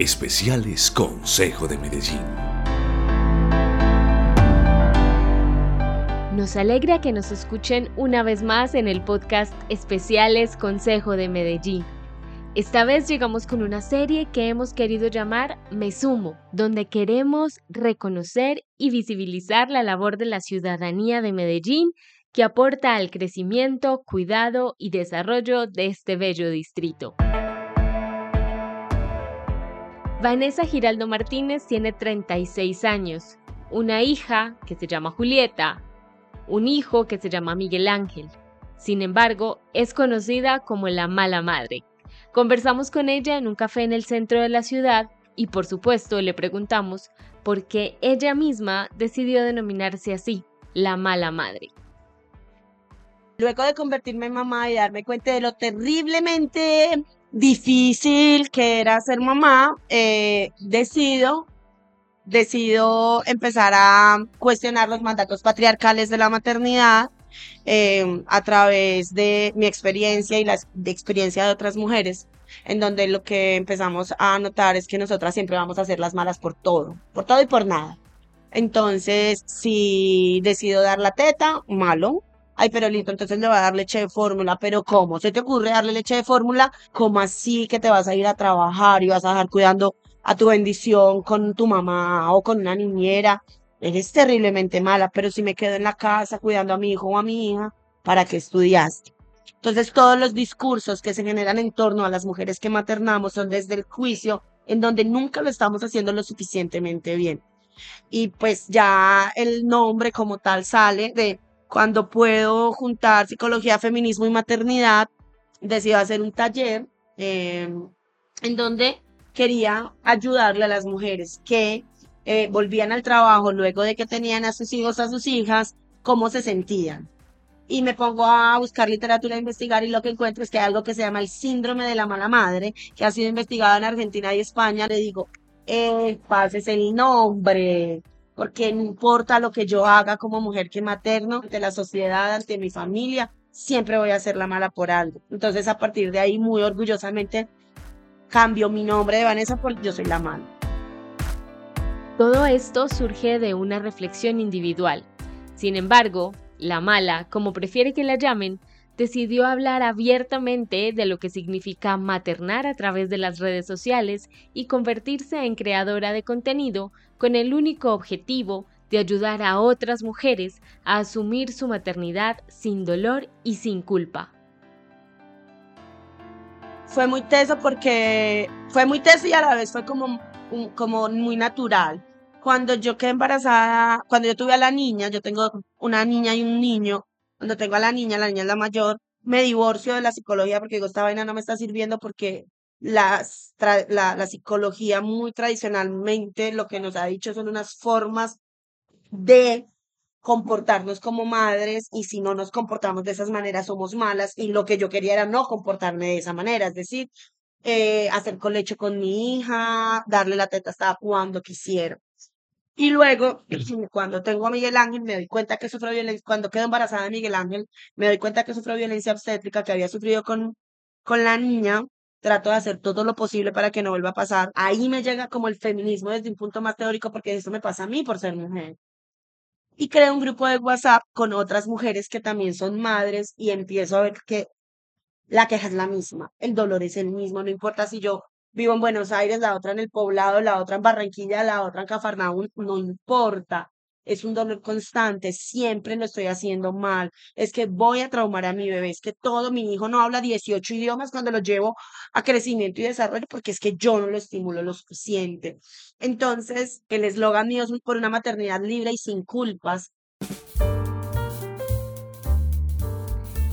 Especiales Consejo de Medellín. Nos alegra que nos escuchen una vez más en el podcast Especiales Consejo de Medellín. Esta vez llegamos con una serie que hemos querido llamar Me Sumo, donde queremos reconocer y visibilizar la labor de la ciudadanía de Medellín que aporta al crecimiento, cuidado y desarrollo de este bello distrito. Vanessa Giraldo Martínez tiene 36 años, una hija que se llama Julieta, un hijo que se llama Miguel Ángel. Sin embargo, es conocida como la mala madre. Conversamos con ella en un café en el centro de la ciudad y por supuesto le preguntamos por qué ella misma decidió denominarse así, la mala madre. Luego de convertirme en mamá y darme cuenta de lo terriblemente difícil que era ser mamá, eh, decido, decido empezar a cuestionar los mandatos patriarcales de la maternidad eh, a través de mi experiencia y la experiencia de otras mujeres, en donde lo que empezamos a notar es que nosotras siempre vamos a ser las malas por todo, por todo y por nada. Entonces, si decido dar la teta, malo, ay, pero listo, entonces le va a dar leche de fórmula, pero ¿cómo? ¿Se te ocurre darle leche de fórmula? ¿Cómo así que te vas a ir a trabajar y vas a dejar cuidando a tu bendición con tu mamá o con una niñera? Eres terriblemente mala, pero si me quedo en la casa cuidando a mi hijo o a mi hija, ¿para qué estudiaste? Entonces todos los discursos que se generan en torno a las mujeres que maternamos son desde el juicio, en donde nunca lo estamos haciendo lo suficientemente bien. Y pues ya el nombre como tal sale de cuando puedo juntar psicología, feminismo y maternidad, decidí hacer un taller em, en donde quería ayudarle a las mujeres que eh, volvían al trabajo luego de que tenían a sus hijos, a sus hijas, cómo se sentían. Y me pongo a buscar literatura, a investigar y lo que encuentro es que hay algo que se llama el síndrome de la mala madre, que ha sido investigado en Argentina y España. Le digo, eh, pases el nombre, porque no importa lo que yo haga como mujer que materno, ante la sociedad, ante mi familia, siempre voy a ser la mala por algo. Entonces, a partir de ahí, muy orgullosamente, cambio mi nombre de Vanessa por Yo soy la mala. Todo esto surge de una reflexión individual. Sin embargo, la mala, como prefiere que la llamen, decidió hablar abiertamente de lo que significa maternar a través de las redes sociales y convertirse en creadora de contenido con el único objetivo de ayudar a otras mujeres a asumir su maternidad sin dolor y sin culpa. Fue muy teso porque fue muy teso y a la vez fue como, como muy natural. Cuando yo quedé embarazada, cuando yo tuve a la niña, yo tengo una niña y un niño, cuando tengo a la niña, la niña es la mayor, me divorcio de la psicología porque digo, esta vaina no me está sirviendo porque la, la psicología muy tradicionalmente lo que nos ha dicho son unas formas de comportarnos como madres y si no nos comportamos de esas maneras somos malas y lo que yo quería era no comportarme de esa manera, es decir, eh, hacer colecho con mi hija, darle la teta hasta cuando quisiera. Y luego, cuando tengo a Miguel Ángel, me doy cuenta que sufrió violencia, cuando quedo embarazada de Miguel Ángel, me doy cuenta que sufrió violencia obstétrica que había sufrido con, con la niña. Trato de hacer todo lo posible para que no vuelva a pasar. Ahí me llega como el feminismo desde un punto más teórico porque eso me pasa a mí por ser mujer. Y creo un grupo de WhatsApp con otras mujeres que también son madres y empiezo a ver que la queja es la misma, el dolor es el mismo, no importa si yo vivo en Buenos Aires, la otra en el poblado, la otra en Barranquilla, la otra en Cafarnaúm, no importa. Es un dolor constante, siempre lo estoy haciendo mal. Es que voy a traumar a mi bebé, es que todo, mi hijo no habla 18 idiomas cuando lo llevo a crecimiento y desarrollo porque es que yo no lo estimulo lo suficiente. Entonces, el eslogan mío es por una maternidad libre y sin culpas.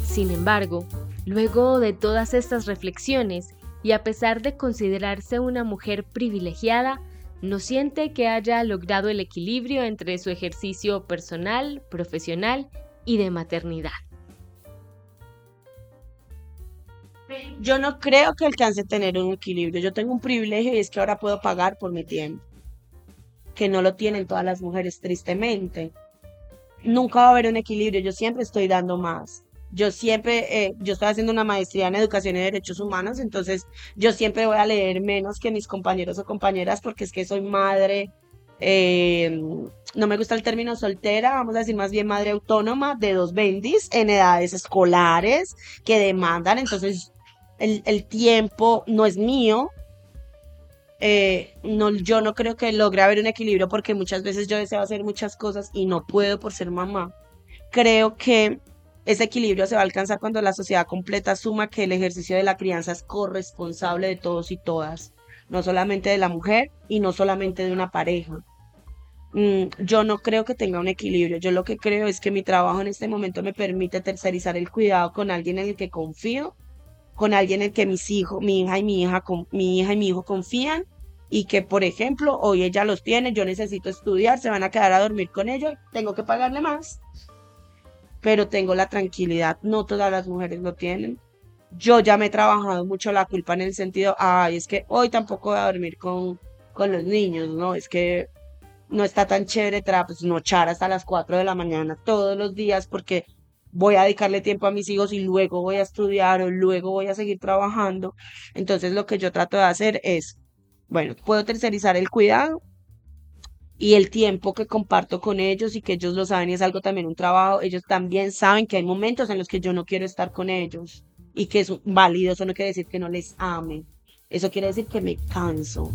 Sin embargo, luego de todas estas reflexiones, y a pesar de considerarse una mujer privilegiada, no siente que haya logrado el equilibrio entre su ejercicio personal, profesional y de maternidad. Yo no creo que alcance a tener un equilibrio. Yo tengo un privilegio y es que ahora puedo pagar por mi tiempo, que no lo tienen todas las mujeres tristemente. Nunca va a haber un equilibrio, yo siempre estoy dando más. Yo siempre, eh, yo estoy haciendo una maestría en educación y derechos humanos, entonces yo siempre voy a leer menos que mis compañeros o compañeras porque es que soy madre, eh, no me gusta el término soltera, vamos a decir más bien madre autónoma de dos bendis en edades escolares que demandan, entonces el, el tiempo no es mío, eh, no, yo no creo que logre haber un equilibrio porque muchas veces yo deseo hacer muchas cosas y no puedo por ser mamá. Creo que ese equilibrio se va a alcanzar cuando la sociedad completa asuma que el ejercicio de la crianza es corresponsable de todos y todas, no solamente de la mujer y no solamente de una pareja. Mm, yo no creo que tenga un equilibrio, yo lo que creo es que mi trabajo en este momento me permite tercerizar el cuidado con alguien en el que confío con alguien en que mis hijos, mi hija y mi hija, mi hija y mi hijo confían y que, por ejemplo, hoy ella los tiene, yo necesito estudiar, se van a quedar a dormir con ellos, tengo que pagarle más, pero tengo la tranquilidad, no todas las mujeres lo tienen. Yo ya me he trabajado mucho la culpa en el sentido, ay, es que hoy tampoco voy a dormir con, con los niños, ¿no? Es que no está tan chévere pues, no echar hasta las 4 de la mañana todos los días porque voy a dedicarle tiempo a mis hijos y luego voy a estudiar o luego voy a seguir trabajando. Entonces lo que yo trato de hacer es, bueno, puedo tercerizar el cuidado y el tiempo que comparto con ellos y que ellos lo saben es algo también un trabajo, ellos también saben que hay momentos en los que yo no quiero estar con ellos y que es válido, eso no quiere decir que no les ame, eso quiere decir que me canso.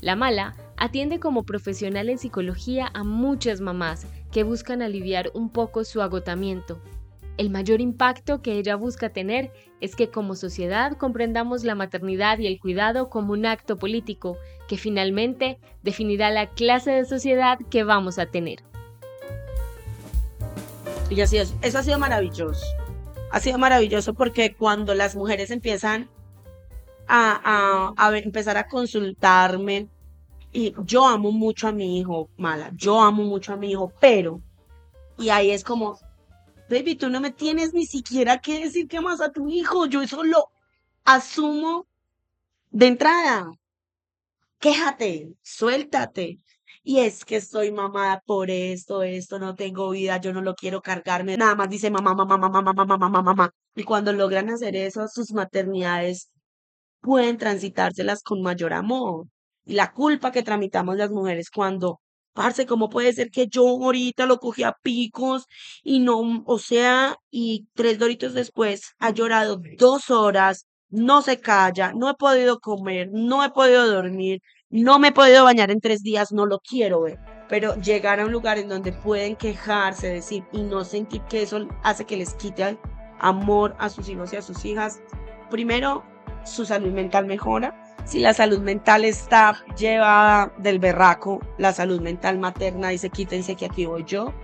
La mala atiende como profesional en psicología a muchas mamás que buscan aliviar un poco su agotamiento. El mayor impacto que ella busca tener es que como sociedad comprendamos la maternidad y el cuidado como un acto político que finalmente definirá la clase de sociedad que vamos a tener. Y así es, eso ha sido maravilloso. Ha sido maravilloso porque cuando las mujeres empiezan a, empezar a consultarme. Y yo amo mucho a mi hijo, mala, yo amo mucho a mi hijo, pero, y ahí es como, baby, tú no me tienes ni siquiera que decir que amas a tu hijo, yo eso lo asumo de entrada. Quéjate, suéltate. Y es que estoy mamada por esto, esto, no tengo vida, yo no lo quiero cargarme. Nada más dice mamá, mamá, mamá, mamá, mamá, mamá, mamá. Y cuando logran hacer eso, sus maternidades pueden transitárselas con mayor amor. Y la culpa que tramitamos las mujeres cuando, parce, ¿cómo puede ser que yo ahorita lo cogí a picos y no, o sea, y tres doritos después ha llorado dos horas, no se calla, no he podido comer, no he podido dormir, no me he podido bañar en tres días, no lo quiero ver. Pero llegar a un lugar en donde pueden quejarse, decir, y no sentir que eso hace que les quite amor a sus hijos y a sus hijas, primero su salud mental mejora. Si la salud mental está llevada del berraco, la salud mental materna dice quítense que aquí voy yo.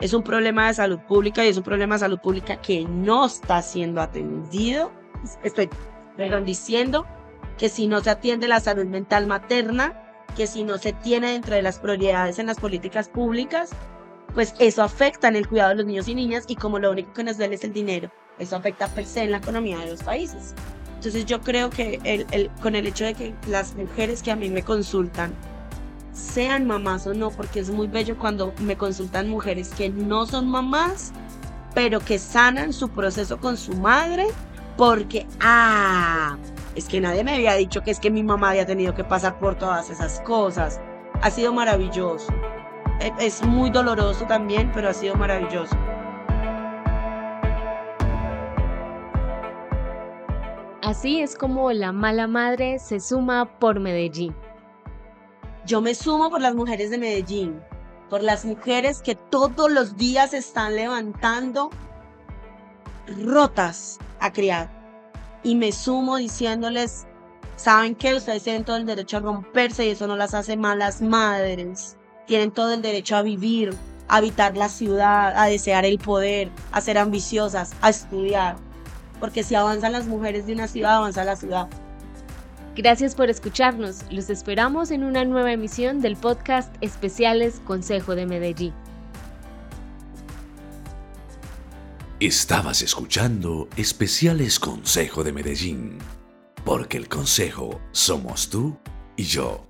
Es un problema de salud pública y es un problema de salud pública que no está siendo atendido. Estoy perdón, diciendo que si no se atiende la salud mental materna, que si no se tiene dentro de las prioridades en las políticas públicas, pues eso afecta en el cuidado de los niños y niñas y como lo único que nos duele es el dinero, eso afecta per se en la economía de los países. Entonces yo creo que el, con el hecho de que las mujeres que a mí me consultan, sean mamás o no, porque es muy bello cuando me consultan mujeres que no son mamás, pero que sanan su proceso con su madre, porque, ah, es que nadie me había dicho que es que mi mamá había tenido que pasar por todas esas cosas. Ha sido maravilloso. E, es muy doloroso también, pero ha sido maravilloso. Así es como la mala madre se suma por Medellín. Yo me sumo por las mujeres de Medellín, por las mujeres que todos los días están levantando rotas a criar. Y me sumo diciéndoles, saben que ustedes tienen todo el derecho a romperse y eso no las hace malas madres. Tienen todo el derecho a vivir, a habitar la ciudad, a desear el poder, a ser ambiciosas, a estudiar porque si avanzan las mujeres de una ciudad, avanza la ciudad. Gracias por escucharnos. Los esperamos en una nueva emisión del podcast Especiales Consejo de Medellín. Estabas escuchando Especiales Consejo de Medellín, porque el consejo somos tú y yo.